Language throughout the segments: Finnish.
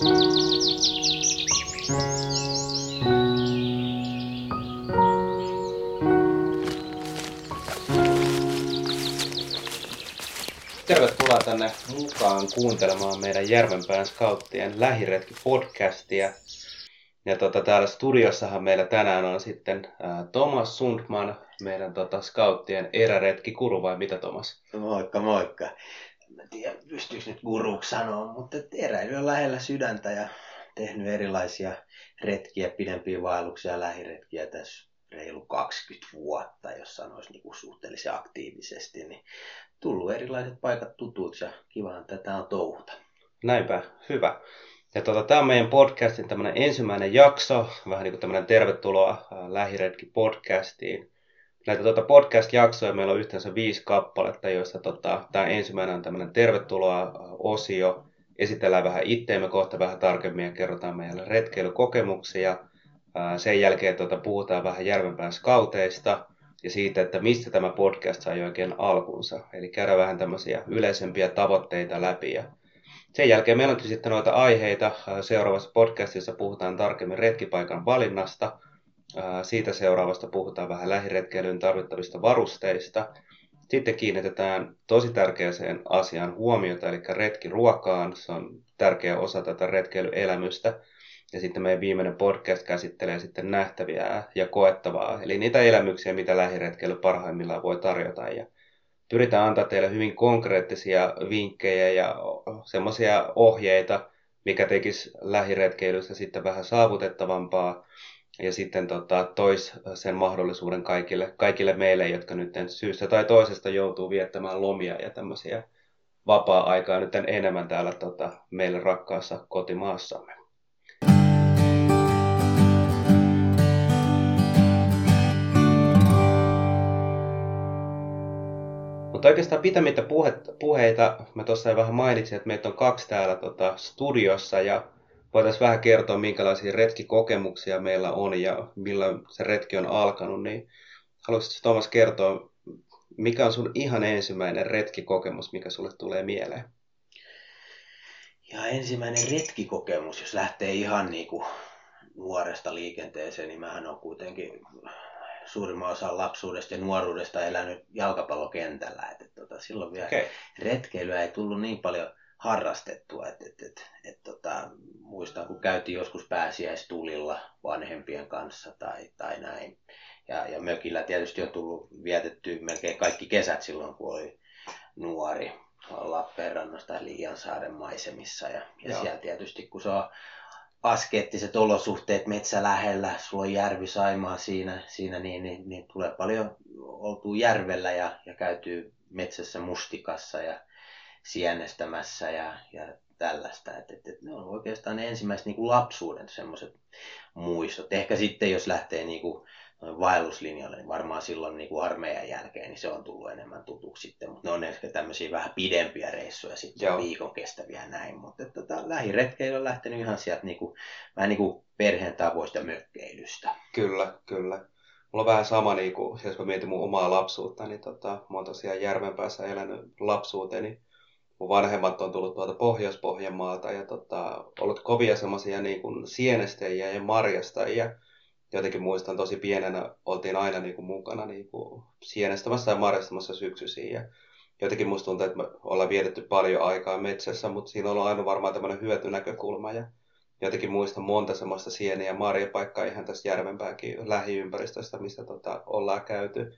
Tervetuloa tänne mukaan kuuntelemaan meidän Järvenpään Scouttien lähiretki-podcastia. Ja tota, täällä studiossahan meillä tänään on sitten ää, Thomas Sundman, meidän tota, Scouttien eräretki kuru vai mitä Thomas? Moikka, moikka. En tiedä, pystyykö nyt guruksi sanoa, mutta eräily on lähellä sydäntä ja tehnyt erilaisia retkiä, pidempiä vaelluksia lähiretkiä tässä reilu 20 vuotta, jos sanoisi niin kuin suhteellisen aktiivisesti, niin tullut erilaiset paikat tutuiksi ja kivahan tätä on touhuta. Näinpä, hyvä. Ja tota, tämä on meidän podcastin tämmöinen ensimmäinen jakso, vähän niin kuin tämmöinen tervetuloa Lähiretki podcastiin. Näitä tota podcast-jaksoja meillä on yhteensä viisi kappaletta, joista tota, tämä ensimmäinen on tämmöinen tervetuloa-osio. Esitellään vähän itteemme kohta vähän tarkemmin ja kerrotaan meille retkeilykokemuksia. Sen jälkeen tota, puhutaan vähän Järvenpään skauteista ja siitä, että mistä tämä podcast sai oikein alkunsa. Eli käydään vähän tämmöisiä yleisempiä tavoitteita läpi ja sen jälkeen meillä on sitten noita aiheita. Seuraavassa podcastissa puhutaan tarkemmin retkipaikan valinnasta. Siitä seuraavasta puhutaan vähän lähiretkeilyyn tarvittavista varusteista. Sitten kiinnitetään tosi tärkeäseen asiaan huomiota, eli retkiruokaan. Se on tärkeä osa tätä retkeilyelämystä. Ja sitten meidän viimeinen podcast käsittelee sitten nähtäviä ja koettavaa, eli niitä elämyksiä, mitä lähiretkeily parhaimmillaan voi tarjota. Ja pyritään antaa teille hyvin konkreettisia vinkkejä ja semmoisia ohjeita, mikä tekisi lähiretkeilystä sitten vähän saavutettavampaa ja sitten tota, tois sen mahdollisuuden kaikille, kaikille meille, jotka nyt syystä tai toisesta joutuu viettämään lomia ja tämmöisiä vapaa-aikaa nyt enemmän täällä tota, meille rakkaassa kotimaassamme. Mutta oikeastaan pitämättä puheita, mä tuossa vähän mainitsin, että meitä on kaksi täällä tota, studiossa ja voitaisiin vähän kertoa, minkälaisia retkikokemuksia meillä on ja millä se retki on alkanut, niin haluaisitko Thomas kertoa, mikä on sun ihan ensimmäinen retkikokemus, mikä sulle tulee mieleen? Ja ensimmäinen retkikokemus, jos lähtee ihan niin kuin nuoresta liikenteeseen, niin mähän on kuitenkin suurimman osan lapsuudesta ja nuoruudesta elänyt jalkapallokentällä. Et, et, tota, silloin vielä okay. retkeilyä ei tullut niin paljon harrastettua. Et, et, et, et, tota, muistan, kun käytiin joskus pääsiäistulilla vanhempien kanssa tai, tai näin. Ja, ja mökillä tietysti on tullut vietetty melkein kaikki kesät silloin, kun oli nuori Lappeenrannasta tai Liiansaaren maisemissa. Ja, ja siellä tietysti, kun se on askeettiset olosuhteet metsä lähellä, sulla on järvi Saimaa siinä, siinä niin, niin, niin, tulee paljon oltua järvellä ja, ja käytyy metsässä mustikassa ja sienestämässä ja, ja tällaista. Et, et, et ne on oikeastaan ne ensimmäiset niin kuin lapsuuden semmoiset muistot. Ehkä sitten jos lähtee niin kuin vaelluslinjalle, niin varmaan silloin niin kuin armeijan jälkeen niin se on tullut enemmän tutuksi sitten, mutta ne on ehkä tämmöisiä vähän pidempiä reissuja sitten, Joo. viikon kestäviä näin, mutta tota, lähiretkeily on lähtenyt ihan sieltä niin kuin, vähän niin kuin perheen tavoista mökkeilystä. Kyllä, kyllä. Mulla on vähän sama, niin kuin, jos mä mietin mun omaa lapsuutta, niin tota, mä oon tosiaan Järvenpäässä elänyt lapsuuteni. Mun vanhemmat on tullut tuolta Pohjois-Pohjanmaalta ja tota, ollut kovia semmoisia niin sienestäjiä ja marjastajia jotenkin muistan tosi pienenä oltiin aina niin kuin mukana niin kuin sienestämässä ja marjastamassa syksyisin. Ja jotenkin musta tuntuu, että me ollaan vietetty paljon aikaa metsässä, mutta siinä on aina varmaan tämmöinen hyötynäkökulma. Ja jotenkin muistan monta semmoista sieni- ja marjapaikkaa ihan tässä Järvenpääkin lähiympäristöstä, missä tota, ollaan käyty.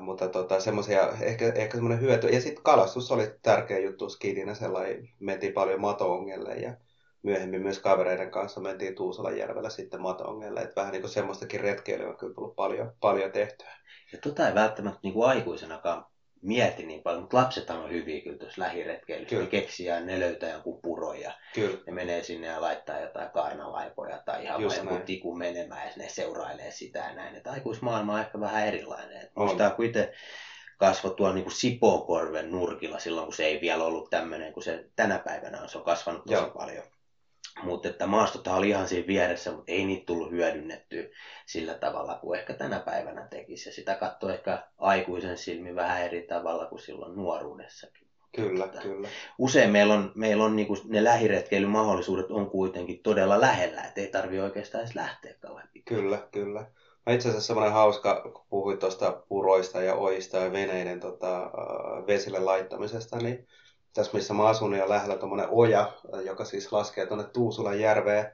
Mutta tota, semmoisia, ehkä, ehkä semmoinen hyöty. Ja sitten kalastus oli tärkeä juttu skidinä, sellainen, mentiin paljon matoongelle ja myöhemmin myös kavereiden kanssa mentiin Tuusalanjärvellä sitten Matongelle. Että vähän niin kuin semmoistakin retkeilyä on kyllä tullut paljon, paljon tehtyä. Ja tota ei välttämättä niin kuin aikuisenakaan mieti niin paljon, mutta lapset on hyviä kyllä tuossa lähiretkeilyssä. Ne keksii ja ne löytää jonkun puro ja kyllä. ne menee sinne ja laittaa jotain kaarnalaipoja tai ihan Just vain tiku menemään ja ne seurailee sitä ja näin. Että aikuismaailma on ehkä vähän erilainen. Muistaa, kun itse kasvoi tuolla niin kuin Sipoonkorven nurkilla silloin, kun se ei vielä ollut tämmöinen kuin se tänä päivänä on. Se on kasvanut tosi Joo. paljon mutta että maastothan oli ihan siinä vieressä, mutta ei niitä tullut hyödynnettyä sillä tavalla kuin ehkä tänä päivänä tekisi. Ja sitä katsoo ehkä aikuisen silmi vähän eri tavalla kuin silloin nuoruudessakin. Kyllä, kyllä. Usein meillä on, meillä on niinku, ne lähiretkeilymahdollisuudet on kuitenkin todella lähellä, että ei tarvi oikeastaan edes lähteä kauhean Kyllä, kyllä. Mä itse asiassa semmoinen hauska, kun puhuit tuosta puroista ja oista ja veneiden tota, vesille laittamisesta, niin tässä missä mä asun, niin on lähellä tuommoinen oja, joka siis laskee tuonne Tuusulan järveen.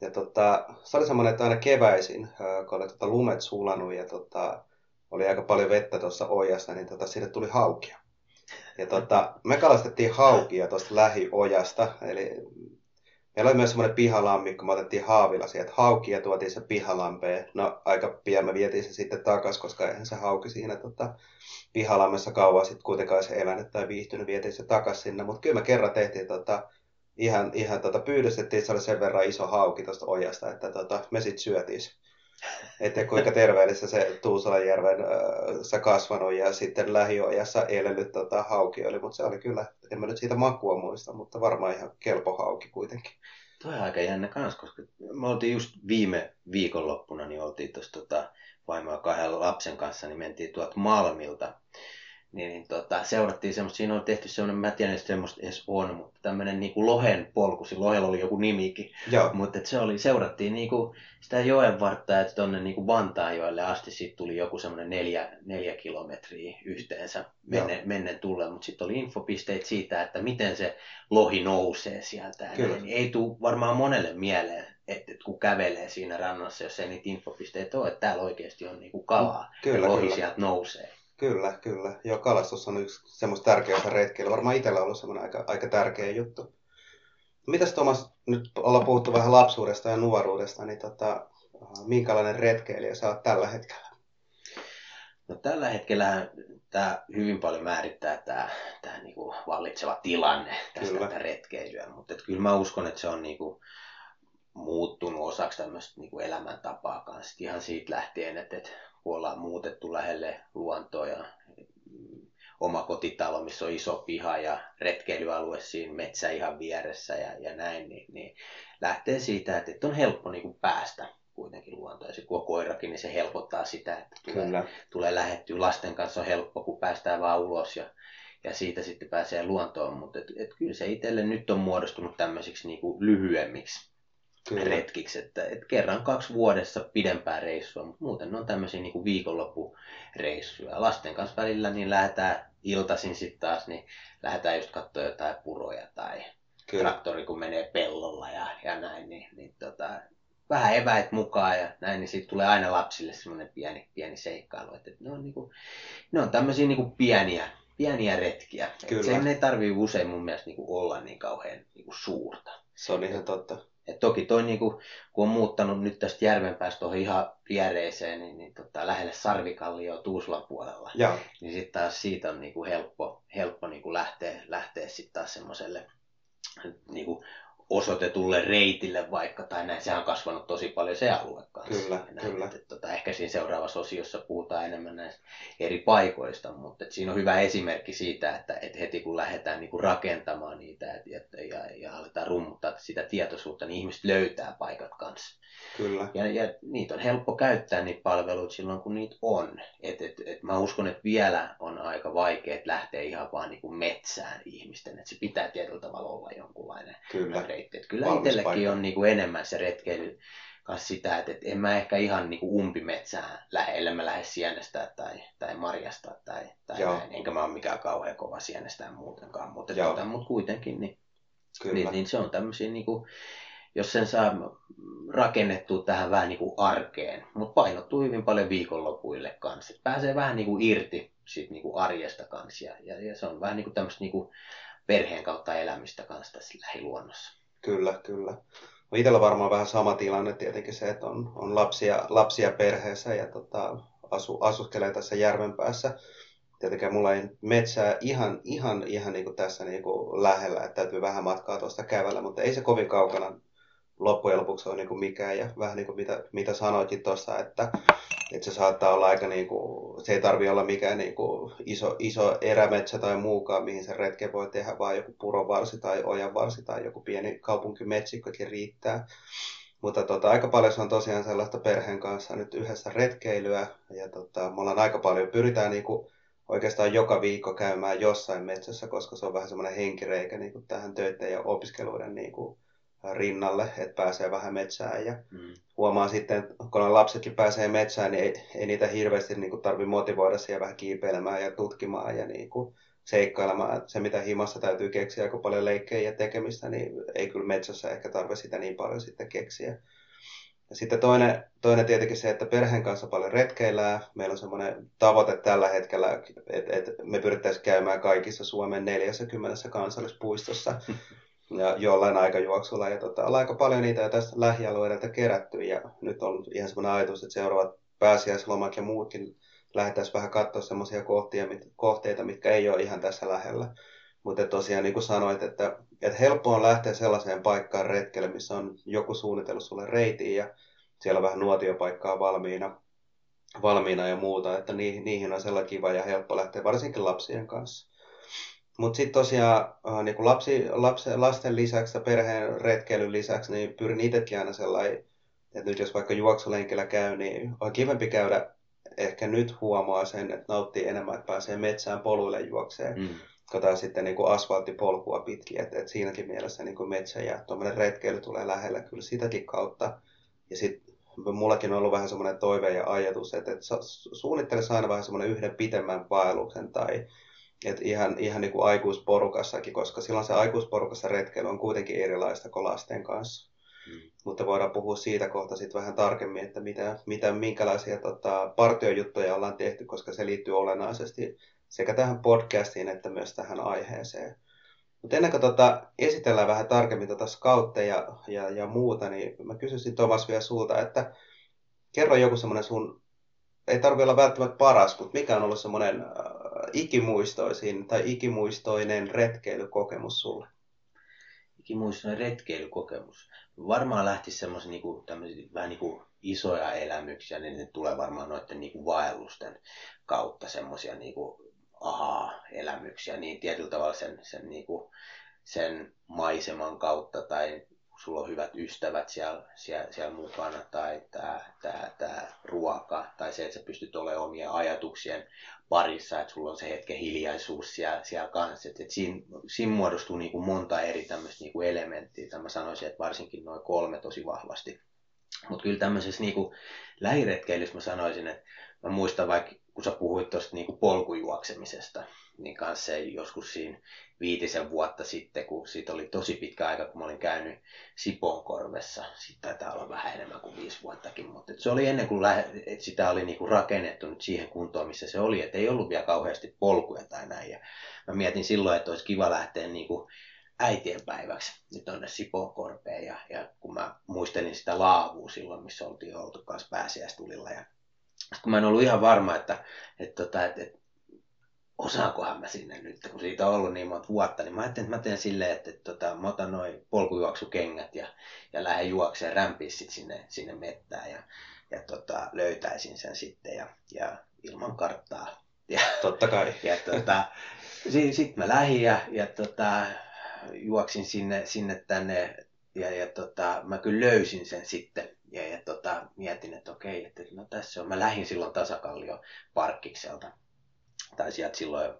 Ja tota, se oli semmoinen, että aina keväisin, kun oli tota lumet sulanut ja tota, oli aika paljon vettä tuossa ojassa, niin tota, sinne tuli haukia. Ja tota, me kalastettiin haukia tuosta lähiojasta, eli Meillä oli myös semmoinen pihalammikko, me otettiin haavilla sieltä haukia ja tuotiin se pihalampeen. No aika pian me vietiin se sitten takas, koska eihän se hauki siinä tota, pihalammessa kauan sitten kuitenkaan se elänyt tai viihtynyt, vietiin se takas sinne. Mutta kyllä me kerran tehtiin tota, ihan, ihan tota, pyydystettiin, se oli sen verran iso hauki tuosta ojasta, että tota, me sitten syötiin että kuinka terveellistä se Tuusulanjärven äh, kasvanut ja sitten lähiojassa elelyt tota, hauki oli, mutta se oli kyllä, en mä nyt siitä makua muista, mutta varmaan ihan kelpo hauki kuitenkin. On aika jännä kans, koska me oltiin just viime viikonloppuna, niin oltiin tuossa tota, vaimoa kahden lapsen kanssa, niin mentiin tuolta Malmilta niin, niin tota, seurattiin semmoista, siinä on tehty semmoinen, mä tiedän, että semmoista edes on, mutta tämmöinen niin kuin lohen polku, siinä lohella oli joku nimikin, Joo. mutta se oli, seurattiin niin kuin sitä joen vartta, että tuonne niin kuin Vantaanjoelle asti sitten tuli joku semmoinen neljä, neljä kilometriä yhteensä menne, mennen tulle, mutta sitten oli infopisteet siitä, että miten se lohi nousee sieltä. Kyllä. Niin ei tule varmaan monelle mieleen, että, että kun kävelee siinä rannassa, jos ei niitä infopisteitä ole, että täällä oikeasti on niin kuin kalaa kyllä, ja lohi kyllä. sieltä nousee. Kyllä, kyllä. Joo, kalastus on yksi semmoista tärkeää retkeilyä. Varmaan itsellä on ollut semmoinen aika, aika tärkeä juttu. Mitäs Tomas, nyt ollaan puhuttu vähän lapsuudesta ja nuoruudesta, niin tota, minkälainen retkeilijä sä oot tällä hetkellä? No, tällä hetkellä tämä hyvin paljon määrittää tämä, tämä niinku vallitseva tilanne tästä kyllä. retkeilyä, mutta kyllä mä uskon, että se on niinku muuttunut osaksi tämmöistä niinku elämäntapaa kanssa. Ihan siitä lähtien, että, että kun ollaan muutettu lähelle luontoa ja mm, oma kotitalo, missä on iso piha ja retkeilyalue siinä metsä ihan vieressä ja, ja näin, niin, niin lähtee siitä, että, että on helppo niin kuin päästä kuitenkin luontoon. Ja se kun on koirakin, niin se helpottaa sitä, että tulee, Kyllä. tulee lähettyä. Lasten kanssa on helppo, kun päästään vaan ulos ja, ja siitä sitten pääsee luontoon. Mutta et, et kyllä se itselle nyt on muodostunut tämmöisiksi niin kuin lyhyemmiksi Kyllä. retkiksi, että, että kerran kaksi vuodessa pidempää reissua, mutta muuten ne on tämmöisiä niin kuin viikonloppureissuja. Lasten kanssa välillä niin lähdetään iltaisin sitten taas, niin lähdetään just katsoa jotain puroja tai Kyllä. traktori kun menee pellolla ja, ja näin, niin, niin tota, vähän eväit mukaan ja näin, niin siitä tulee aina lapsille semmoinen pieni, pieni seikkailu. Että ne on, niin kuin, ne on tämmöisiä niin kuin pieniä, pieniä retkiä. Kyllä. Sen ei tarvii usein mun mielestä niin kuin olla niin kauhean niin kuin suurta. Se on ihan totta. Et toki toi, niin kuin, kun on muuttanut nyt tästä järvenpäästä tuohon ihan viereiseen, niin, niin tota, lähelle Sarvikallio Tuusulan puolella, ja. niin sitten taas siitä on niin kuin helppo, helppo niin kuin lähteä, lähteä sitten taas semmoiselle niin kuin osoitetulle reitille vaikka, tai näin, sehän on kasvanut tosi paljon se alue kanssa. Kyllä, näin, kyllä. Että, tota, ehkä siinä seuraavassa osiossa puhutaan enemmän näistä eri paikoista, mutta että siinä on hyvä esimerkki siitä, että, että heti kun lähdetään niin kuin rakentamaan niitä että, että, ja, ja aletaan rummuttaa sitä tietoisuutta, niin ihmiset löytää paikat kanssa. Kyllä. Ja, ja niitä on helppo käyttää niitä palveluita silloin, kun niitä on. Et, et, et mä uskon, että vielä on aika vaikea lähteä ihan vaan niin kuin metsään ihmisten. Että se pitää tietyllä tavalla olla jonkunlainen Kyllä. Et kyllä itselläkin on niin kuin enemmän se retkeily kanssa sitä, että, että en mä ehkä ihan niin kuin umpimetsään lähde, ellei mä lähde sienestää tai, tai marjasta tai, tai näin. Enkä mä ole mikään kauhean kova sienestää muutenkaan, mutta, tuota, mutta kuitenkin niin, niin, niin, se on tämmöisiä niin kuin, jos sen saa rakennettua tähän vähän niin kuin arkeen, mutta painottuu hyvin paljon viikonlopuille kanssa. Pääsee vähän niin kuin irti siitä niin kuin arjesta kanssa ja, ja, ja, se on vähän niin kuin tämmöistä niin kuin perheen kautta elämistä kanssa tässä lähiluonnossa. Kyllä, kyllä. Itsellä varmaan vähän sama tilanne tietenkin se, että on, on lapsia, lapsia perheessä ja tota, asu, asuskelee tässä järven päässä. Tietenkään mulla ei metsää ihan, ihan, ihan niin kuin tässä niin kuin lähellä, että täytyy vähän matkaa tuosta kävellä, mutta ei se kovin kaukana loppujen lopuksi ole niin kuin mikään. Ja vähän niin kuin mitä, mitä sanoitkin tuossa, että, että se saattaa olla aika, niin kuin, se ei tarvi olla mikään niin kuin iso, iso erämetsä tai muukaan, mihin se retke voi tehdä, vaan joku purovarsi tai ojanvarsi tai joku pieni kaupunkimetsikokin riittää. Mutta tota, aika paljon se on tosiaan sellaista perheen kanssa nyt yhdessä retkeilyä ja tota, me ollaan aika paljon, pyritään niin kuin oikeastaan joka viikko käymään jossain metsässä, koska se on vähän semmoinen henkireikä niin kuin tähän töiden ja opiskeluiden niin kuin rinnalle, että pääsee vähän metsään. Ja mm. huomaa sitten, kun lapsetkin pääsee metsään, niin ei, ei niitä hirveästi niin tarvitse motivoida siihen vähän kiipeilemään ja tutkimaan ja niin kuin seikkailemaan. Se, mitä himassa täytyy keksiä aika paljon leikkejä ja tekemistä, niin ei kyllä metsässä ehkä tarvitse sitä niin paljon sitten keksiä. Ja sitten toinen, toinen tietenkin se, että perheen kanssa paljon retkeillään. Meillä on semmoinen tavoite tällä hetkellä, että, että me pyrittäisiin käymään kaikissa Suomen 40 kansallispuistossa ja jollain aikajuoksulla. Ja tota, ollaan aika paljon niitä jo tästä lähialueelta kerätty ja nyt on ihan semmoinen ajatus, että seuraavat pääsiäislomat ja muutkin lähdettäisiin vähän katsoa semmoisia kohteita, mitkä ei ole ihan tässä lähellä. Mutta tosiaan niin kuin sanoit, että, että helppo on lähteä sellaiseen paikkaan retkelle, missä on joku suunnitellut sulle reitiin ja siellä on vähän nuotiopaikkaa valmiina, valmiina ja muuta, että niihin, niihin on sellainen kiva ja helppo lähteä, varsinkin lapsien kanssa. Mutta sitten tosiaan äh, niin kuin lapsi, lapsi, lasten lisäksi ja perheen retkeilyn lisäksi, niin pyrin itsekin aina sellainen, että nyt jos vaikka juoksulenkillä käy, niin on kivempi käydä ehkä nyt huomaa sen, että nauttii enemmän, että pääsee metsään poluille juokseen, mm. kun sitten niin kuin asfalttipolkua pitkin. Että et siinäkin mielessä niin kuin metsä ja tuommoinen retkeily tulee lähellä kyllä sitäkin kautta. Ja sitten mullakin on ollut vähän semmoinen toive ja ajatus, että, että suunnittelisi aina vähän semmoinen yhden pitemmän vaelluksen tai että ihan, ihan niin kuin aikuisporukassakin, koska silloin se aikuisporukassa retkeily on kuitenkin erilaista kuin lasten kanssa. Mm. Mutta voidaan puhua siitä kohta sitten vähän tarkemmin, että mitä, mitä minkälaisia tota, partiojuttuja ollaan tehty, koska se liittyy olennaisesti sekä tähän podcastiin että myös tähän aiheeseen. Mutta ennen kuin tota, esitellään vähän tarkemmin tota skautteja ja, ja muuta, niin mä kysyisin Tomas vielä sulta, että kerro joku semmoinen sun, ei tarvitse olla välttämättä paras, mutta mikä on ollut semmoinen äh, ikimuistoisin tai ikimuistoinen retkeilykokemus sulle? Ikimuistoinen retkeilykokemus varmaan lähtisi semmoisia niinku, vähän niinku isoja elämyksiä, niin ne tulee varmaan noiden niinku vaellusten kautta semmoisia niinku aha-elämyksiä, niin tietyllä tavalla sen, sen, niinku, sen maiseman kautta tai sulla on hyvät ystävät siellä, siellä, siellä mukana tai tämä, tämä, tämä ruoka tai se, että sä pystyt olemaan omien ajatuksien parissa, että sulla on se hetken hiljaisuus siellä, siellä kanssa. Että, että siinä, siinä muodostuu niin kuin monta eri tämmöistä niin kuin elementtiä. Tämä mä sanoisin, että varsinkin noin kolme tosi vahvasti. Mutta kyllä tämmöisessä niin lähiretkeilyssä mä sanoisin, että mä muistan vaikka, kun sä puhuit tuosta niin polkujuoksemisesta, niin kanssa se joskus siinä viitisen vuotta sitten, kun siitä oli tosi pitkä aika, kun mä olin käynyt Siponkorvessa. Sitten taitaa olla vähän enemmän kuin viisi vuottakin, mutta se oli ennen kuin lähe, että sitä oli niinku rakennettu nyt siihen kuntoon, missä se oli. Että ei ollut vielä kauheasti polkuja tai näin. Ja mä mietin silloin, että olisi kiva lähteä niinku äitienpäiväksi nyt tonne Siponkorpeen. Ja, ja kun mä muistelin sitä laavua silloin, missä oltiin oltu kanssa pääsiäistulilla. Ja kun mä en ollut ihan varma, että, että, että, että osaakohan mä sinne nyt, kun siitä on ollut niin monta vuotta, niin mä ajattelin, että mä teen silleen, että, että, että mä otan noin polkujuoksukengät ja, ja lähden juokseen rämpiä sit sinne, sinne mettään ja, ja tota, löytäisin sen sitten ja, ja ilman karttaa. Ja, Totta kai. Ja tota, sitten sit mä lähdin ja, ja tota, juoksin sinne, sinne tänne ja, ja tota, mä kyllä löysin sen sitten mietin, että okei, että no tässä on. Mä lähdin silloin Tasakallio parkkikselta tai sieltä silloin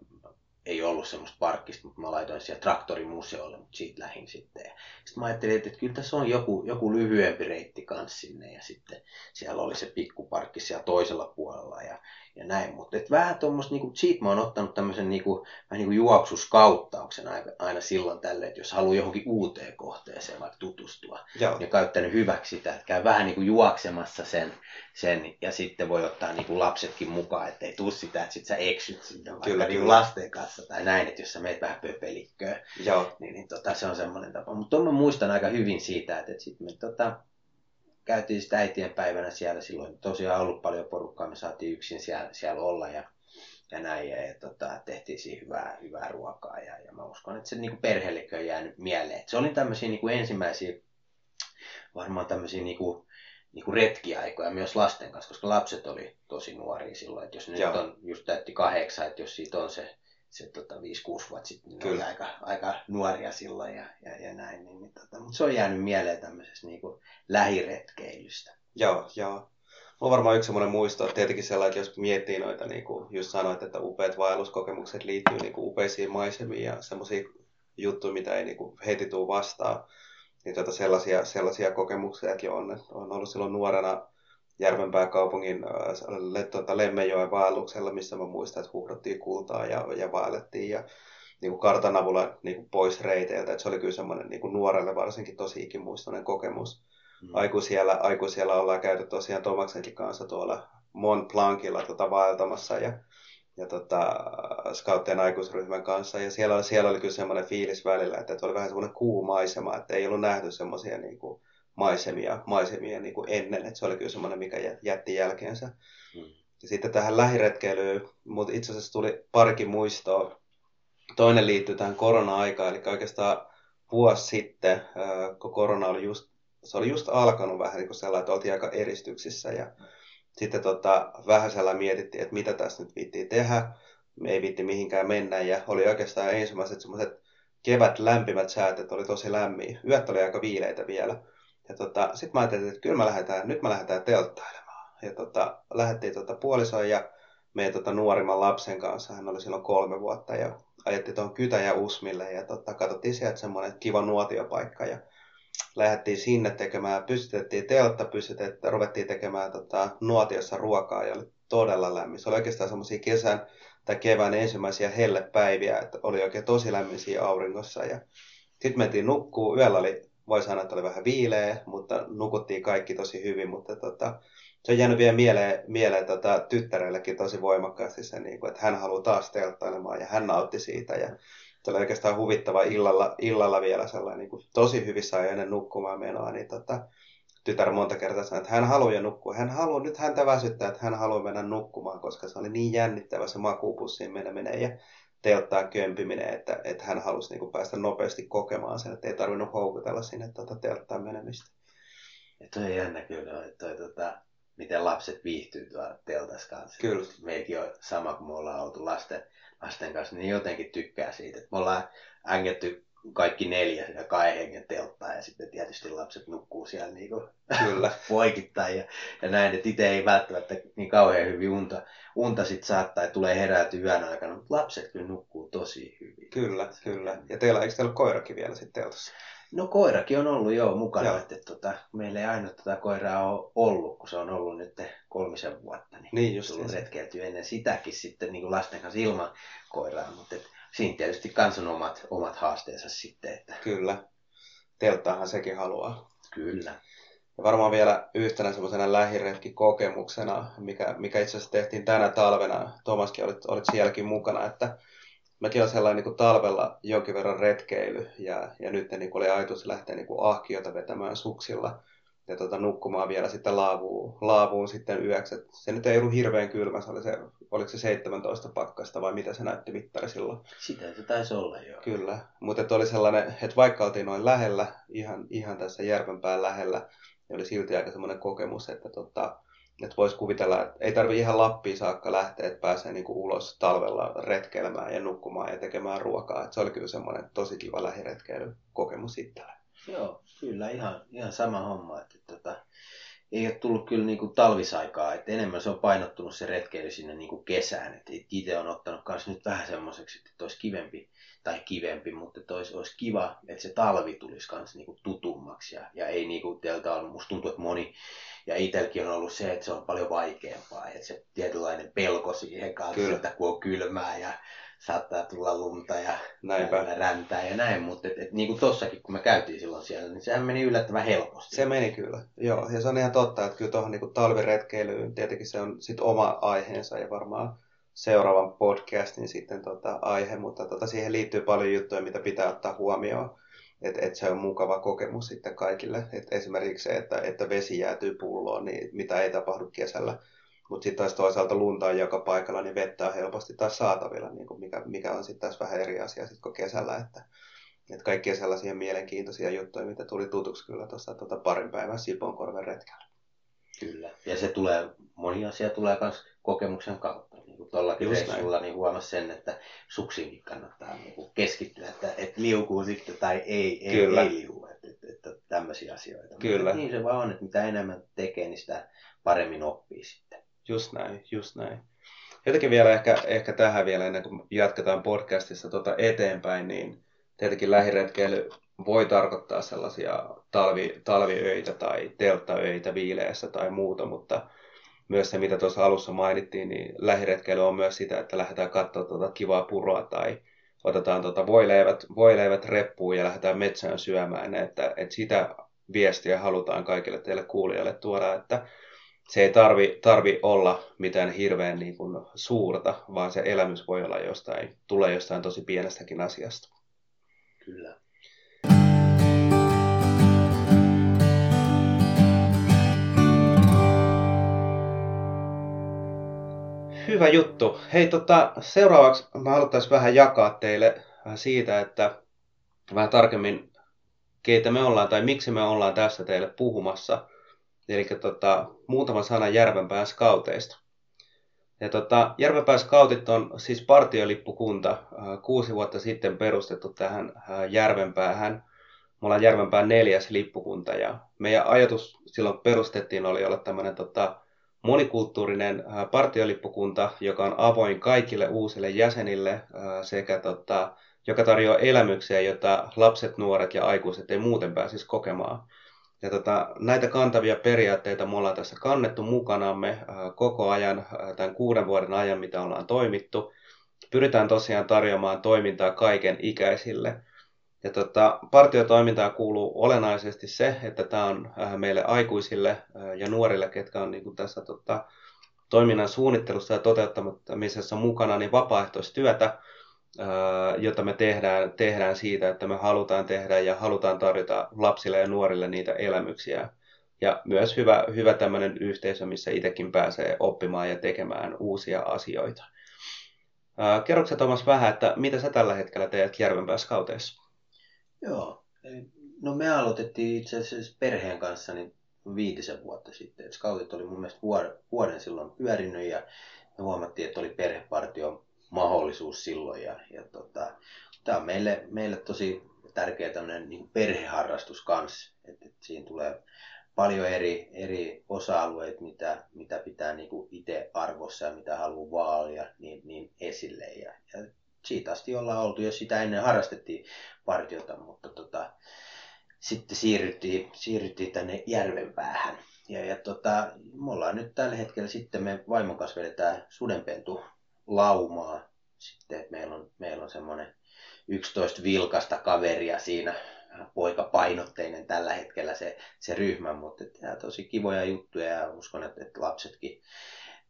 ei ollut semmoista parkkista, mutta mä laitoin siellä traktorimuseolle, mutta siitä lähin sitten. Sitten mä ajattelin, että, että kyllä tässä on joku, joku lyhyempi reitti kanssa sinne ja sitten siellä oli se pikkuparkki siellä toisella puolella ja ja näin. Mutta vähän tuommoista, niinku, siitä mä oon ottanut tämmöisen niinku, vähän niinku juoksuskauttauksen aina, aina silloin tälle, että jos haluaa johonkin uuteen kohteeseen vaikka tutustua, Joo. niin käyttänyt hyväksi sitä, että käy vähän niinku juoksemassa sen, sen ja sitten voi ottaa niinku lapsetkin mukaan, ettei tuu sitä, että sit sä eksyt sinne vaikka kyllä, niinku kyllä. lasten kanssa tai näin, että jos sä meet vähän pöpelikköön, Joo. niin, niin tota, se on semmoinen tapa. Mutta mä muistan aika hyvin siitä, että, että sitten me tota, käytiin sitä äitien päivänä siellä silloin. Tosiaan ollut paljon porukkaa, me saatiin yksin siellä, siellä olla ja, ja näin. Ja, ja tota, tehtiin siinä hyvää, hyvää ruokaa ja, ja mä uskon, että se niin perheellekin on jäänyt mieleen. Et se oli tämmöisiä niin kuin ensimmäisiä, varmaan tämmöisiä niin kuin, niin kuin retkiaikoja myös lasten kanssa, koska lapset oli tosi nuoria silloin. Että jos nyt Joo. on just täytti kahdeksan, että jos siitä on se se tota, 5-6 vuotta sitten, niin Kyllä. oli aika, aika nuoria silloin ja, ja, ja näin. Niin, niin, tota, mutta se on jäänyt mieleen tämmöisestä niin kuin lähiretkeilystä. Joo, joo. on varmaan yksi semmoinen muisto, että tietenkin sellainen, että jos miettii noita, niin kuin just sanoit, että upeat vaelluskokemukset liittyy niin kuin upeisiin maisemiin ja semmoisia juttuja, mitä ei niin kuin heti tule vastaan, niin tota sellaisia, sellaisia kokemuksiakin on. On ollut silloin nuorena Järvenpää kaupungin äh, tuota, Lemmenjoen vaelluksella, missä mä muistan, että huuhdottiin kultaa ja, ja vaellettiin ja niin kuin kartan avulla niin kuin pois reiteiltä. Että se oli kyllä semmoinen niin kuin nuorelle varsinkin tosi ikimuistoinen kokemus. Mm. Aikuisiellä, aikuisiellä ollaan käyty tosiaan Tomaksenkin kanssa tuolla Mont Blancilla tota, vaeltamassa ja, ja tota, Scouttien aikuisryhmän kanssa. Ja siellä, siellä oli kyllä semmoinen fiilis välillä, että, että oli vähän semmoinen kuumaisema, että ei ollut nähty semmoisia niin kuin, maisemia, maisemia niin kuin ennen. Että se oli kyllä semmoinen, mikä jätti jälkeensä. Mm. Ja sitten tähän lähiretkeilyyn, mutta itse asiassa tuli parikin muistoa. Toinen liittyy tähän korona-aikaan, eli oikeastaan vuosi sitten, kun korona oli just, se oli just alkanut vähän niin kuin sellainen, että oltiin aika eristyksissä ja sitten tota, vähäisellä mietittiin, että mitä tässä nyt viittiin tehdä. Me ei viitti mihinkään mennä ja oli oikeastaan ensimmäiset semmoiset kevät lämpimät säät, että oli tosi lämmin. Yöt oli aika viileitä vielä. Ja tota, sitten mä ajattelin, että kyllä mä lähdetään, nyt mä lähdetään telttailemaan. Ja tota, lähdettiin tota puolisoon ja meidän tota nuorimman lapsen kanssa, hän oli silloin kolme vuotta ja ajettiin tuon Kytä ja Usmille ja tota, katsottiin sieltä semmoinen kiva nuotiopaikka ja lähdettiin sinne tekemään, pystytettiin teltta, pystytettiin, ruvettiin tekemään tota, nuotiossa ruokaa ja oli todella lämmin. Se oli oikeastaan semmoisia kesän tai kevään ensimmäisiä hellepäiviä, että oli oikein tosi lämmin siinä auringossa ja sitten mentiin nukkuu, yöllä oli voi sanoa, että oli vähän viileä, mutta nukuttiin kaikki tosi hyvin, mutta tota, se on jäänyt vielä mieleen, mieleen tota, tyttärellekin tosi voimakkaasti se, niin kuin, että hän haluaa taas telttailemaan ja hän nautti siitä ja se oli oikeastaan huvittava illalla, illalla vielä sellainen niin kuin, tosi hyvissä ajoin ennen nukkumaan menoa, niin tota, tytär monta kertaa sanoi, että hän haluaa jo nukkua. Hän haluaa, nyt häntä väsyttää, että hän haluaa mennä nukkumaan, koska se oli niin jännittävä se makuupussiin meneminen. Ja telttaan kömpiminen, että, että hän halusi niin kuin päästä nopeasti kokemaan sen, että ei tarvinnut houkutella sinne tuota telttaan menemistä. Ja toi on jännä kyllä, että toi, tota, miten lapset viihtyy tuolla teltassa kanssa. Kyllä. Meikin on sama, kun me ollaan oltu lasten, lasten kanssa, niin jotenkin tykkää siitä. Että me ollaan ängetty kaikki neljä ja kahden hengen telttaa ja sitten tietysti lapset nukkuu siellä niin kuin Kyllä. poikittain ja, ja näin, että itse ei välttämättä niin kauhean hyvin unta, unta sit saattaa, että tulee herätä yön aikana, mutta lapset kyllä nukkuu tosi hyvin. Kyllä, kyllä. Ja teillä, eikö teillä koirakin vielä sitten teltassa? No koirakin on ollut jo mukana, joo. että tota, meillä ei aina tätä koiraa ole ollut, kun se on ollut nyt kolmisen vuotta, niin, niin just tullut ennen sitäkin sitten niin kuin lasten kanssa ilman koiraa, mutta et, siinä tietysti kans on omat, omat haasteensa sitten. Että... Kyllä. Telttaahan sekin haluaa. Kyllä. Ja varmaan vielä yhtenä semmoisena lähiretkikokemuksena, mikä, mikä itse asiassa tehtiin tänä talvena, Tomaskin olit, olit sielläkin mukana, että mäkin olen sellainen niin kuin talvella jonkin verran retkeily ja, ja nyt niin kuin oli ajatus lähteä niin kuin ahkiota vetämään suksilla ja tota, nukkumaan vielä sitten laavuun, laavuun sitten yöksi. Et se nyt ei ollut hirveän kylmä, se oli se, oliko se 17 pakkasta vai mitä se näytti mittari silloin. Sitä se taisi olla jo. Kyllä, mutta oli sellainen, että vaikka oltiin noin lähellä, ihan, ihan tässä Järvenpään lähellä, niin oli silti aika semmoinen kokemus, että tota, että voisi kuvitella, että ei tarvi ihan Lappiin saakka lähteä, että pääsee niin kuin ulos talvella retkeilemään ja nukkumaan ja tekemään ruokaa. Että se oli kyllä semmoinen tosi kiva lähiretkeilykokemus itselle. Joo, kyllä ihan, ihan sama homma. Että, että, tota, että ei ole tullut kyllä niin kuin talvisaikaa, että enemmän se on painottunut se retkeily sinne niin kuin kesään. Että itse on ottanut myös nyt vähän semmoiseksi, että olisi kivempi, tai kivempi, mutta että olisi, olisi kiva, että se talvi tulisi myös niin kuin tutummaksi. Ja, ja ei niin kuin teiltä on, musta tuntuu, että moni, ja itselläkin on ollut se, että se on paljon vaikeampaa, että se tietynlainen pelko siihen kanssa, Kyllä. että kun on kylmää ja saattaa tulla lunta ja Näinpä. räntää ja näin, mutta et, et, niin kuin tossakin, kun me käytiin silloin siellä, niin sehän meni yllättävän helposti. Se meni kyllä, joo. Ja se on ihan totta, että kyllä tuohon niin talviretkeilyyn tietenkin se on sit oma aiheensa ja varmaan seuraavan podcastin sitten tota aihe, mutta tota siihen liittyy paljon juttuja, mitä pitää ottaa huomioon. Että et se on mukava kokemus sitten kaikille. Et esimerkiksi se, että, että vesi jäätyy pulloon, niin mitä ei tapahdu kesällä mutta sitten taas toisaalta lunta on joka paikalla, niin vettä on helposti taas saatavilla, niin kuin mikä, mikä on sitten taas vähän eri asia sit kuin kesällä. Että, että kaikkia sellaisia mielenkiintoisia juttuja, mitä tuli tutuksi kyllä tuossa tuota parin päivän Siponkorven retkellä. Kyllä. Ja se tulee, moni asia tulee myös kokemuksen kautta. Niin kuin tuollakin reissulla niin huomasi sen, että suksiinkin kannattaa niin kuin keskittyä, että, että liukuu sitten tai ei, ei, Kyllä. ei liu. Että, että, että tämmöisiä asioita. Kyllä. Mutta niin se vaan on, että mitä enemmän tekee, niin sitä paremmin oppii just näin, just näin. Jotenkin vielä ehkä, ehkä tähän vielä ennen kuin jatketaan podcastissa tuota eteenpäin, niin tietenkin lähiretkeily voi tarkoittaa sellaisia talvi, talviöitä tai telttaöitä viileässä tai muuta, mutta myös se, mitä tuossa alussa mainittiin, niin lähiretkeily on myös sitä, että lähdetään katsoa tuota kivaa puroa tai otetaan tuota voileivät, voileivät reppuun ja lähdetään metsään syömään, että, että sitä viestiä halutaan kaikille teille kuulijoille tuoda, että se ei tarvi, tarvi olla mitään hirveän niin kuin suurta, vaan se elämys voi olla jostain, tulee jostain tosi pienestäkin asiasta. Kyllä. Hyvä juttu. Hei, tota, seuraavaksi mä haluaisin vähän jakaa teille vähän siitä, että vähän tarkemmin keitä me ollaan tai miksi me ollaan tässä teille puhumassa. Eli tota, muutama sana Järvenpään skauteista. Ja tota, Järvenpään skautit on siis partiolippukunta, äh, kuusi vuotta sitten perustettu tähän äh, Järvenpäähän. Me ollaan Järvenpään neljäs lippukunta ja meidän ajatus silloin perustettiin oli olla tämmöinen tota, monikulttuurinen äh, partiolippukunta, joka on avoin kaikille uusille jäsenille sekä tota, joka tarjoaa elämyksiä, joita lapset, nuoret ja aikuiset ei muuten pääsisi kokemaan. Ja tota, näitä kantavia periaatteita me ollaan tässä kannettu mukanamme äh, koko ajan, äh, tämän kuuden vuoden ajan, mitä ollaan toimittu. Pyritään tosiaan tarjoamaan toimintaa kaiken ikäisille. Ja tota, partiotoimintaa kuuluu olennaisesti se, että tämä on äh, meille aikuisille ja nuorille, ketkä on niin tässä tota, toiminnan suunnittelussa ja toteuttamisessa mukana, niin vapaaehtoistyötä, jota me tehdään, tehdään siitä, että me halutaan tehdä ja halutaan tarjota lapsille ja nuorille niitä elämyksiä. Ja myös hyvä, hyvä tämmöinen yhteisö, missä itsekin pääsee oppimaan ja tekemään uusia asioita. Kerroksä Tomas vähän, että mitä sä tällä hetkellä teet Järvenpää Skauteissa? Joo, no me aloitettiin itse asiassa perheen kanssa niin viitisen vuotta sitten. Skautit oli mun mielestä vuoden silloin pyörinyt ja me huomattiin, että oli perhepartio mahdollisuus silloin. Ja, ja tota, tämä on meille, meille tosi tärkeä tämmöinen niin perheharrastus kanssa. että et siinä tulee paljon eri, eri osa-alueita, mitä, mitä pitää niin itse arvossa ja mitä haluaa vaalia niin, niin esille. Ja, ja siitä asti ollaan oltu, jos sitä ennen harrastettiin partiota, mutta tota, sitten siirryttiin, siirryttiin tänne järven päähän. Ja, ja tota, me ollaan nyt tällä hetkellä sitten, me vaimon kanssa vedetään sudenpentu laumaa. Sitten että meillä on, meillä on semmoinen 11 vilkasta kaveria siinä, poikapainotteinen tällä hetkellä se, se ryhmä, mutta että, tosi kivoja juttuja ja uskon, että, että lapsetkin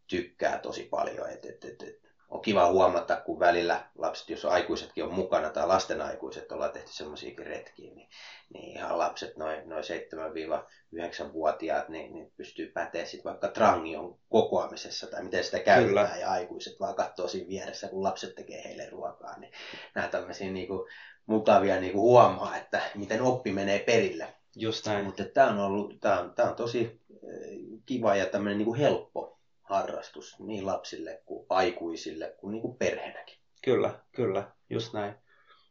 tykkää tosi paljon. Että, että, että, että on kiva huomata, kun välillä lapset, jos aikuisetkin on mukana tai lasten aikuiset, ollaan tehty semmoisiakin retkiä, niin, niin ihan lapset, noin noin 7-9-vuotiaat, niin, niin pystyy päteä sitten vaikka trangion kokoamisessa tai miten sitä käytetään Kyllä. ja aikuiset vaan katsoo siinä vieressä, kun lapset tekee heille ruokaa, niin nämä tämmöisiä niin kuin, mukavia niin kuin huomaa, että miten oppi menee perille. Just näin. Mutta tämä on, ollut, tämä on, tämä on tosi eh, kiva ja tämmöinen niin kuin helppo harrastus niin lapsille kuin aikuisille kuin, niin kuin perheenäkin. Kyllä, kyllä, just näin.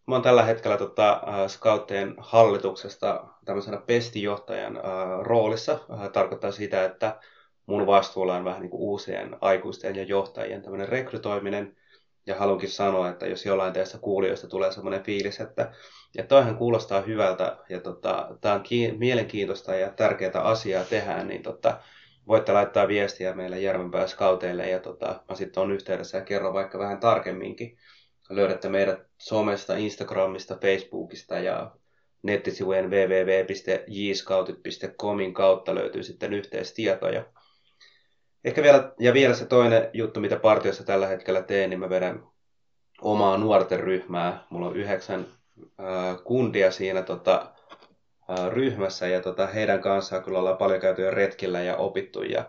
Mä oon tällä hetkellä tota, äh, Scouttien hallituksesta tämmöisenä pestijohtajan äh, roolissa. Äh, tarkoittaa sitä, että mun vastuulla on vähän niin kuin uusien aikuisten ja johtajien tämmöinen rekrytoiminen. Ja haluankin sanoa, että jos jollain teistä kuulijoista tulee semmoinen fiilis, että, että toihan kuulostaa hyvältä ja tota, tämä on kiin- mielenkiintoista ja tärkeää asiaa tehdään, niin tota, voitte laittaa viestiä meille Järvenpää Scouteille ja tota, mä sitten on yhteydessä ja kerron vaikka vähän tarkemminkin. Löydätte meidät somesta, Instagramista, Facebookista ja nettisivujen www.jscoutit.comin kautta löytyy sitten yhteistietoja. Ehkä vielä, ja vielä se toinen juttu, mitä partiossa tällä hetkellä teen, niin mä vedän omaa nuorten ryhmää. Mulla on yhdeksän äh, kundia siinä tota, ryhmässä ja tota, heidän kanssaan kyllä ollaan paljon käyty jo retkillä ja opittu. Ja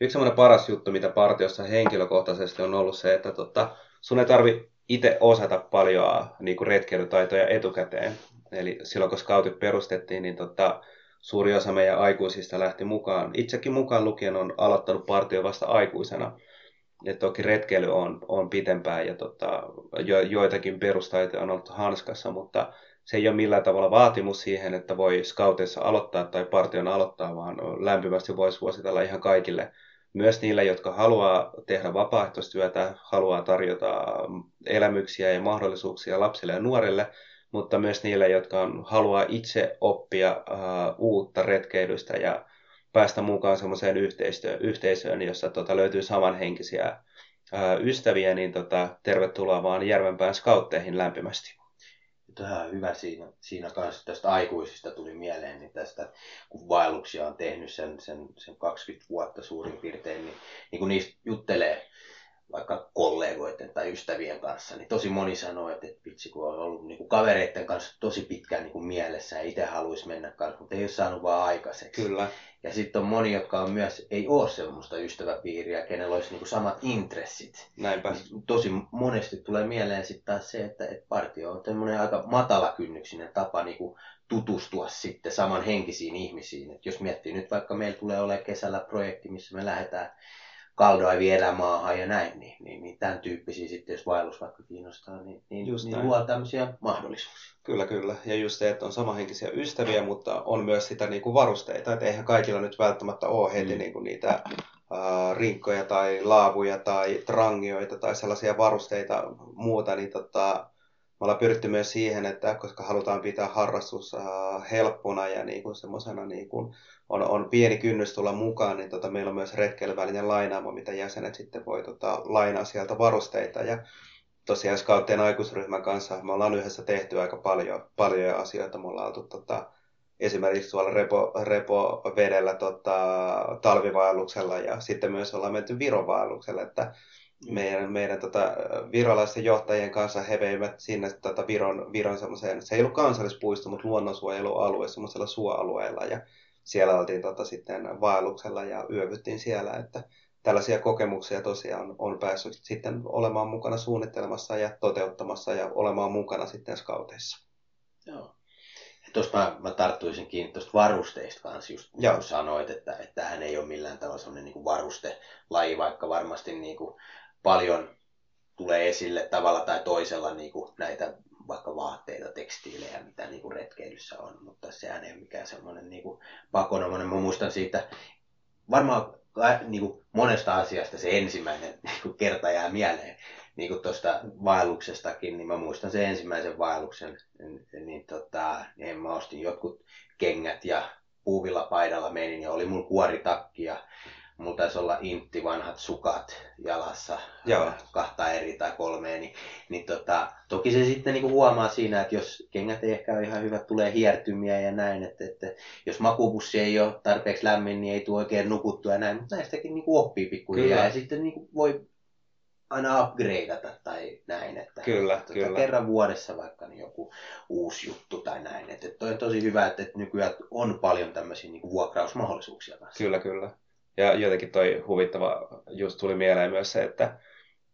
yksi semmoinen paras juttu, mitä partiossa henkilökohtaisesti on ollut se, että tota, sun ei tarvi itse osata paljon niin kuin retkeilytaitoja etukäteen. Eli silloin kun scoutit perustettiin, niin tota, suuri osa meidän aikuisista lähti mukaan. Itsekin mukaan lukien on aloittanut partio vasta aikuisena. Ja toki retkeily on, on pitempään ja tota, jo, joitakin perustaitoja on ollut hanskassa, mutta se ei ole millään tavalla vaatimus siihen, että voi scouteissa aloittaa tai partion aloittaa, vaan lämpimästi voisi suositella ihan kaikille myös niille, jotka haluaa tehdä vapaaehtoistyötä, haluaa tarjota elämyksiä ja mahdollisuuksia lapsille ja nuorille, mutta myös niille, jotka haluaa itse oppia uh, uutta retkeilystä ja päästä mukaan semmoiseen yhteisöön, jossa tota, löytyy samanhenkisiä uh, ystäviä, niin tota, tervetuloa vaan Järvenpään skautteihin lämpimästi. Tämä on hyvä siinä, siinä kanssa, tästä aikuisista tuli mieleen, niin tästä kun vaelluksia on tehnyt sen, sen, sen 20 vuotta suurin piirtein, niin, niin kun niistä juttelee vaikka kollegoiden tai ystävien kanssa, niin tosi moni sanoo, että, että vitsi kun on ollut niin kuin kavereiden kanssa tosi pitkään niin kuin mielessä ja itse haluaisi mennä kanssa, mutta ei ole saanut vaan aikaiseksi. Kyllä. Ja sitten on moni, jotka on myös, ei ole semmoista ystäväpiiriä, kenellä olisi niin kuin samat intressit. Näinpä. Niin tosi monesti tulee mieleen sitten taas se, että, että partio on tämmöinen aika matalakynnyksinen tapa niin kuin tutustua sitten samanhenkisiin ihmisiin. Et jos miettii nyt vaikka meillä tulee olemaan kesällä projekti, missä me lähdetään kaldoa viedä maahan ja näin, niin, niin, niin tämän tyyppisiä sitten, jos vaellus vaikka kiinnostaa, niin, niin, just niin luo tämmöisiä mahdollisuuksia. Kyllä, kyllä. Ja just se, että on samanhenkisiä ystäviä, mutta on myös sitä niin kuin varusteita, että eihän kaikilla nyt välttämättä ole heti mm. niin kuin niitä äh, rinkkoja tai laavuja tai trangioita tai sellaisia varusteita muuta, niin tota, me ollaan pyritty myös siihen, että koska halutaan pitää harrastus äh, helppona ja niin kuin semmoisena niin kuin on, on pieni kynnys tulla mukaan, niin tota, meillä on myös retkeilyvälinen lainaamo, mitä jäsenet sitten voi tota, lainaa sieltä varusteita. Ja tosiaan Scouttien aikuisryhmän kanssa me ollaan yhdessä tehty aika paljon, paljon asioita. Me ollaan oltu tota, esimerkiksi tuolla repo, repovedellä tota, talvivaelluksella ja sitten myös ollaan menty virovaelluksella, että meidän, meidän tota, virolaisten johtajien kanssa he veivät sinne tota, Viron, Viron semmoiseen, se ei ollut kansallispuisto, mutta luonnonsuojelualue semmoisella suoalueella ja siellä oltiin tota, sitten vaelluksella ja yövyttiin siellä, että tällaisia kokemuksia tosiaan on päässyt sitten olemaan mukana suunnittelemassa ja toteuttamassa ja olemaan mukana sitten skauteissa. Joo. Tuosta mä, mä tarttuisin kiinni tuosta varusteista kanssa, just Joo. kun sanoit, että, että tähän ei ole millään tavalla sellainen niin varustelaji, vaikka varmasti niin kuin paljon tulee esille tavalla tai toisella niin kuin näitä vaikka vaatteita, tekstiilejä, mitä niin kuin retkeilyssä on, mutta sehän ei ole mikään semmoinen niin kuin pakonomainen. Mä muistan siitä varmaan niin kuin monesta asiasta se ensimmäinen niin kuin kerta jää mieleen. Niin kuin tuosta vaelluksestakin, niin mä muistan sen ensimmäisen vaelluksen, niin, niin, tota, niin mä ostin jotkut kengät ja puuvilla paidalla menin ja oli mun kuoritakki ja mulla taisi olla intti vanhat sukat jalassa, Joo. kahta eri tai kolmea, niin, niin tota, toki se sitten niinku huomaa siinä, että jos kengät ei ehkä ole ihan hyvät, tulee hiertymiä ja näin, että, että jos makupussi ei ole tarpeeksi lämmin, niin ei tule oikein nukuttua ja näin, mutta näistäkin niinku oppii pikkuhiljaa ja sitten niinku voi aina upgradeata tai näin, että kyllä, tuota, kyllä. kerran vuodessa vaikka niin joku uusi juttu tai näin. Että toi on tosi hyvä, että, että nykyään on paljon tämmöisiä niin vuokrausmahdollisuuksia kanssa. Kyllä, kyllä. Ja jotenkin toi huvittava just tuli mieleen myös se, että,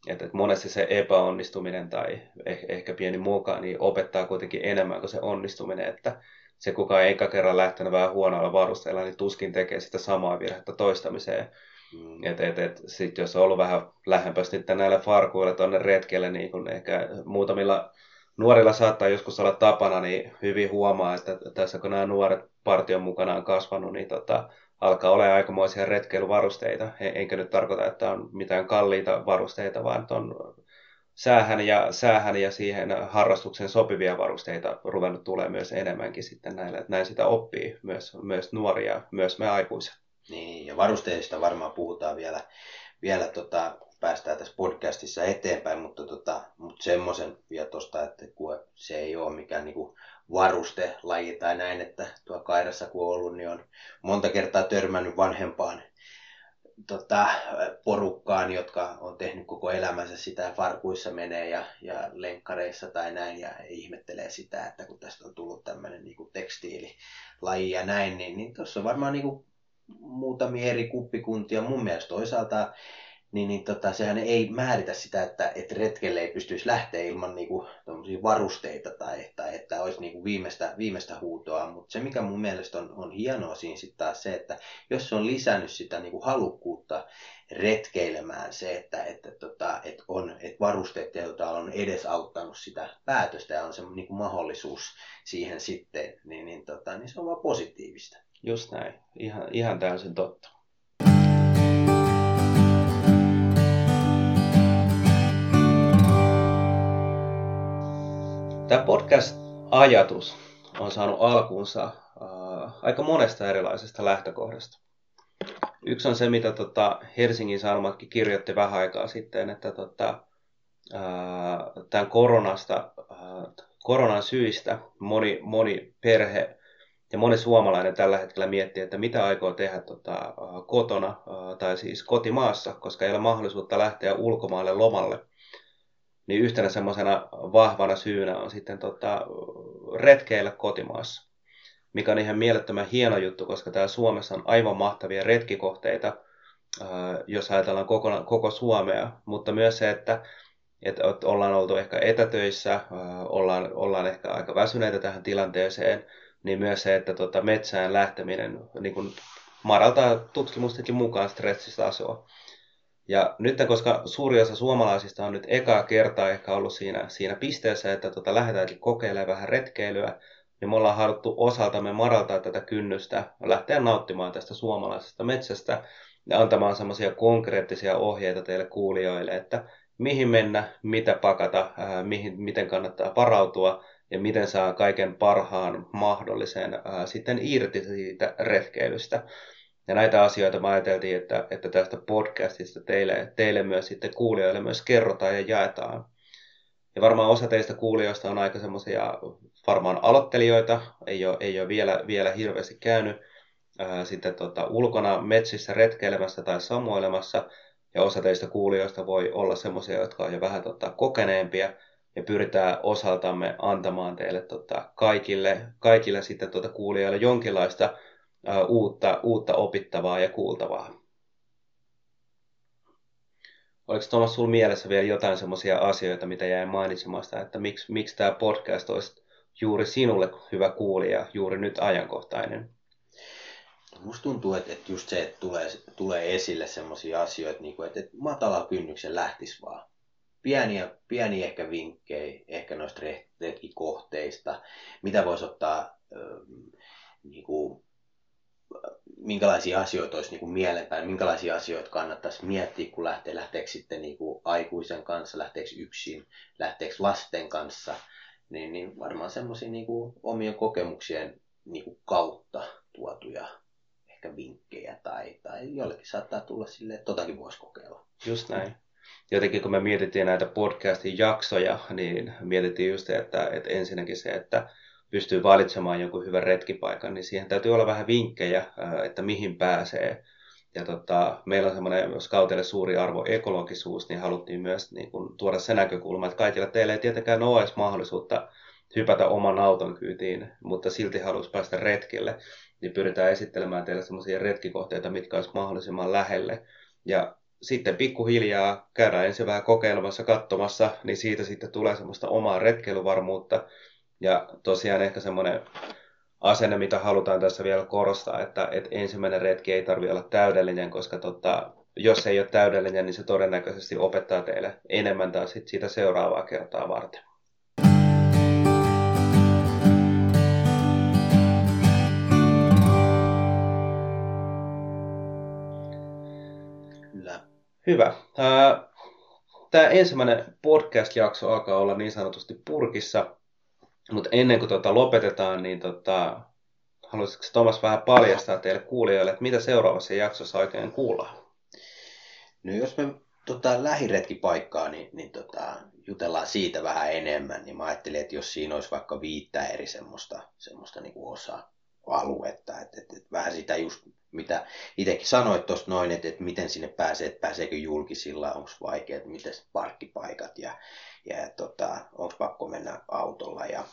että monesti se epäonnistuminen tai eh, ehkä pieni muoka niin opettaa kuitenkin enemmän kuin se onnistuminen, että se kuka ei eka kerran lähtenyt vähän huonoilla varusteilla, niin tuskin tekee sitä samaa virhettä toistamiseen. Mm. Et, et, et, sit jos on ollut vähän lähempää sitten näille farkuille tuonne retkelle, niin kun ehkä muutamilla nuorilla saattaa joskus olla tapana, niin hyvin huomaa, että tässä kun nämä nuoret partion mukana on kasvanut, niin tota, alkaa olla aikamoisia retkeilyvarusteita. Enkä nyt tarkoita, että on mitään kalliita varusteita, vaan on säähän ja, säähän ja siihen harrastuksen sopivia varusteita ruvennut tulee myös enemmänkin sitten näillä. Että näin sitä oppii myös, myös nuoria, myös me aikuiset. Niin, ja varusteista varmaan puhutaan vielä, vielä tota, päästään tässä podcastissa eteenpäin, mutta, tota, mutta semmoisen vielä tuosta, että kun se ei ole mikään niinku varustelaji tai näin, että tuo Kairassa kun on ollut, niin on monta kertaa törmännyt vanhempaan tota, porukkaan, jotka on tehnyt koko elämänsä sitä farkuissa menee ja, ja lenkkareissa tai näin ja ihmettelee sitä, että kun tästä on tullut tämmöinen niin tekstiililaji ja näin, niin, niin tuossa on varmaan niin kuin muutamia eri kuppikuntia. Mun mielestä toisaalta niin, niin tota, sehän ei määritä sitä, että, että retkelle ei pystyisi lähteä ilman niinku, varusteita tai, tai että olisi niinku viimeistä, viimeistä huutoa. Mutta se, mikä mun mielestä on, on hienoa siinä sitten taas se, että jos se on lisännyt sitä niinku halukkuutta retkeilemään se, että, että, tota, että, on, että varusteet jota on edesauttanut sitä päätöstä ja on se niinku mahdollisuus siihen sitten, niin, niin, tota, niin se on vaan positiivista. Just näin. Ihan, ihan täysin totta. Tämä podcast-ajatus on saanut alkuunsa äh, aika monesta erilaisesta lähtökohdasta. Yksi on se, mitä tota Helsingin Sanomatkin kirjoitti vähän aikaa sitten, että tota, äh, tämän koronasta, äh, koronan syistä moni, moni perhe ja moni suomalainen tällä hetkellä miettii, että mitä aikoo tehdä tota, kotona tai siis kotimaassa, koska ei ole mahdollisuutta lähteä ulkomaille lomalle. Niin yhtenä semmoisena vahvana syynä on sitten tota, retkeillä kotimaassa, mikä on ihan mielettömän hieno juttu, koska täällä Suomessa on aivan mahtavia retkikohteita, jos ajatellaan koko, koko Suomea, mutta myös se, että että ollaan oltu ehkä etätöissä, ollaan, ollaan ehkä aika väsyneitä tähän tilanteeseen, niin myös se, että tota, metsään lähteminen niin kuin madaltaa tutkimustenkin mukaan stressitasoa. Ja nyt, koska suuri osa suomalaisista on nyt ekaa kertaa ehkä ollut siinä, siinä pisteessä, että tota, lähdetäänkin kokeilemaan vähän retkeilyä, niin me ollaan haluttu osaltamme madaltaa tätä kynnystä, lähteä nauttimaan tästä suomalaisesta metsästä ja antamaan semmoisia konkreettisia ohjeita teille kuulijoille, että mihin mennä, mitä pakata, mihin, miten kannattaa varautua ja miten saa kaiken parhaan mahdollisen ää, sitten irti siitä retkeilystä. Ja näitä asioita me ajateltiin, että, että tästä podcastista teille, teille myös sitten kuulijoille myös kerrotaan ja jaetaan. Ja varmaan osa teistä kuulijoista on aika semmoisia varmaan aloittelijoita, ei ole, ei ole vielä, vielä hirveästi käynyt ää, sitten tota, ulkona metsissä retkeilemässä tai samoilemassa. Ja osa teistä kuulijoista voi olla semmoisia, jotka on jo vähän tota, kokeneempia – ja pyritään osaltamme antamaan teille tota, kaikille, kaikille sitten tuota kuulijoille jonkinlaista ä, uutta, uutta opittavaa ja kuultavaa. Oliko Thomas sinulla mielessä vielä jotain semmoisia asioita, mitä jäi mainitsemasta, että miksi, miksi tämä podcast olisi juuri sinulle hyvä kuulija, juuri nyt ajankohtainen? Musta tuntuu, että, että just se, että tulee, tulee esille semmoisia asioita, niin että, että matala kynnyksen lähtisi vaan pieniä, pieniä ehkä vinkkejä ehkä noista retkikohteista, mitä voisi ottaa, niin kuin, minkälaisia asioita olisi niin kuin mielenpäin, minkälaisia asioita kannattaisi miettiä, kun lähtee, lähteekö sitten niin kuin aikuisen kanssa, lähteekö yksin, lähteekö lasten kanssa, niin, niin varmaan semmoisia niin omien kokemuksien niin kuin kautta tuotuja ehkä vinkkejä tai, tai jollekin saattaa tulla silleen, että totakin voisi kokeilla. Just näin jotenkin kun me mietittiin näitä podcastin jaksoja, niin mietittiin just, että, että ensinnäkin se, että pystyy valitsemaan jonkun hyvän retkipaikan, niin siihen täytyy olla vähän vinkkejä, että mihin pääsee. Ja tota, meillä on semmoinen skautille suuri arvo ekologisuus, niin haluttiin myös niin kun, tuoda se näkökulma, että kaikilla teillä ei tietenkään ole edes mahdollisuutta hypätä oman auton kyytiin, mutta silti haluaisi päästä retkille, niin pyritään esittelemään teille semmoisia retkikohteita, mitkä olisi mahdollisimman lähelle. Ja sitten pikkuhiljaa käydään ensin vähän kokeilemassa, katsomassa, niin siitä sitten tulee semmoista omaa retkeilyvarmuutta. Ja tosiaan ehkä semmoinen asenne, mitä halutaan tässä vielä korostaa, että, että ensimmäinen retki ei tarvitse olla täydellinen, koska tota, jos ei ole täydellinen, niin se todennäköisesti opettaa teille enemmän taas sit siitä seuraavaa kertaa varten. Hyvä. Tämä ensimmäinen podcast-jakso alkaa olla niin sanotusti purkissa, mutta ennen kuin tota lopetetaan, niin tota, haluaisitko Thomas vähän paljastaa teille kuulijoille, että mitä seuraavassa jaksossa oikein kuullaan? No jos me tota, lähiretkipaikkaa, niin, niin tota, jutellaan siitä vähän enemmän, niin mä ajattelin, että jos siinä olisi vaikka viittä eri semmoista, semmoista niin kuin osa aluetta, että, että, että vähän sitä just mitä itsekin sanoit tuosta noin, että, että miten sinne pääsee, että pääseekö julkisilla, onko vaikea, että miten parkkipaikat ja, ja tota, onko pakko mennä autolla ja,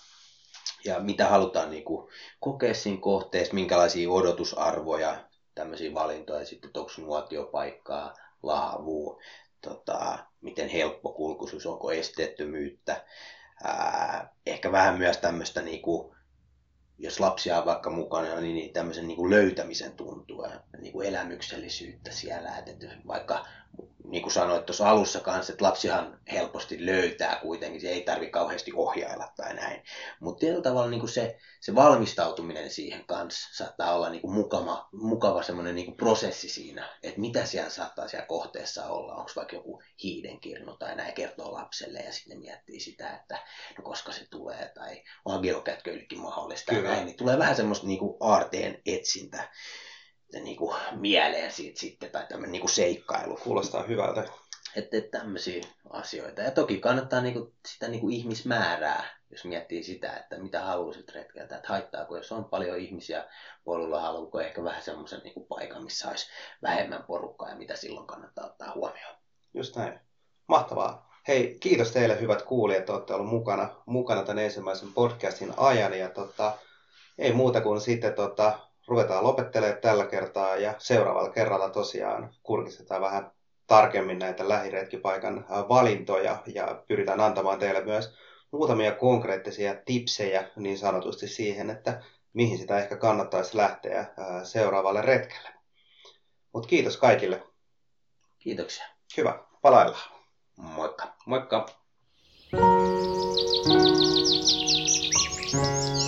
ja mitä halutaan niin kuin, kokea siinä kohteessa, minkälaisia odotusarvoja, tämmöisiä valintoja, sitten onko nuotiopaikkaa, laavua, tota, miten helppo kulkuisuus, onko esteettömyyttä, ää, ehkä vähän myös tämmöistä niin kuin, jos lapsia on vaikka mukana, niin, niin tämmöisen niin kuin löytämisen tuntua, niin kuin elämyksellisyyttä siellä, että vaikka niin kuin sanoit tuossa alussa kanssa, että lapsihan helposti löytää kuitenkin, se ei tarvi kauheasti ohjailla tai näin. Mutta tietyllä tavalla niin kuin se, se valmistautuminen siihen kanssa saattaa olla niin kuin mukava, mukava semmoinen niin kuin prosessi siinä, että mitä siellä saattaa siellä kohteessa olla, onko vaikka joku hiidenkirnu tai näin kertoo lapselle ja sitten miettii sitä, että no koska se tulee tai on geokätköillekin mahdollista Kyllä. ja näin, niin tulee vähän semmoista niin kuin aarteen etsintä niin kuin mieleen siitä sitten, tai tämmöinen niin kuin seikkailu. Kuulostaa hyvältä. Että et tämmöisiä asioita. Ja toki kannattaa niin kuin, sitä niin kuin ihmismäärää, jos miettii sitä, että mitä haluaisit retkeltä, että haittaako, jos on paljon ihmisiä polulla, haluuko ehkä vähän semmoisen niin paikan, missä olisi vähemmän porukkaa ja mitä silloin kannattaa ottaa huomioon. Just näin. Mahtavaa. Hei, kiitos teille hyvät kuulijat, että olette olleet mukana, mukana tämän ensimmäisen podcastin ajan. Ja tota, ei muuta kuin sitten tota, ruvetaan lopettelemaan tällä kertaa ja seuraavalla kerralla tosiaan kurkistetaan vähän tarkemmin näitä lähiretkipaikan valintoja ja pyritään antamaan teille myös muutamia konkreettisia tipsejä niin sanotusti siihen, että mihin sitä ehkä kannattaisi lähteä seuraavalle retkelle. Mutta kiitos kaikille. Kiitoksia. Hyvä. Palaillaan. Moikka. Moikka. Thank you.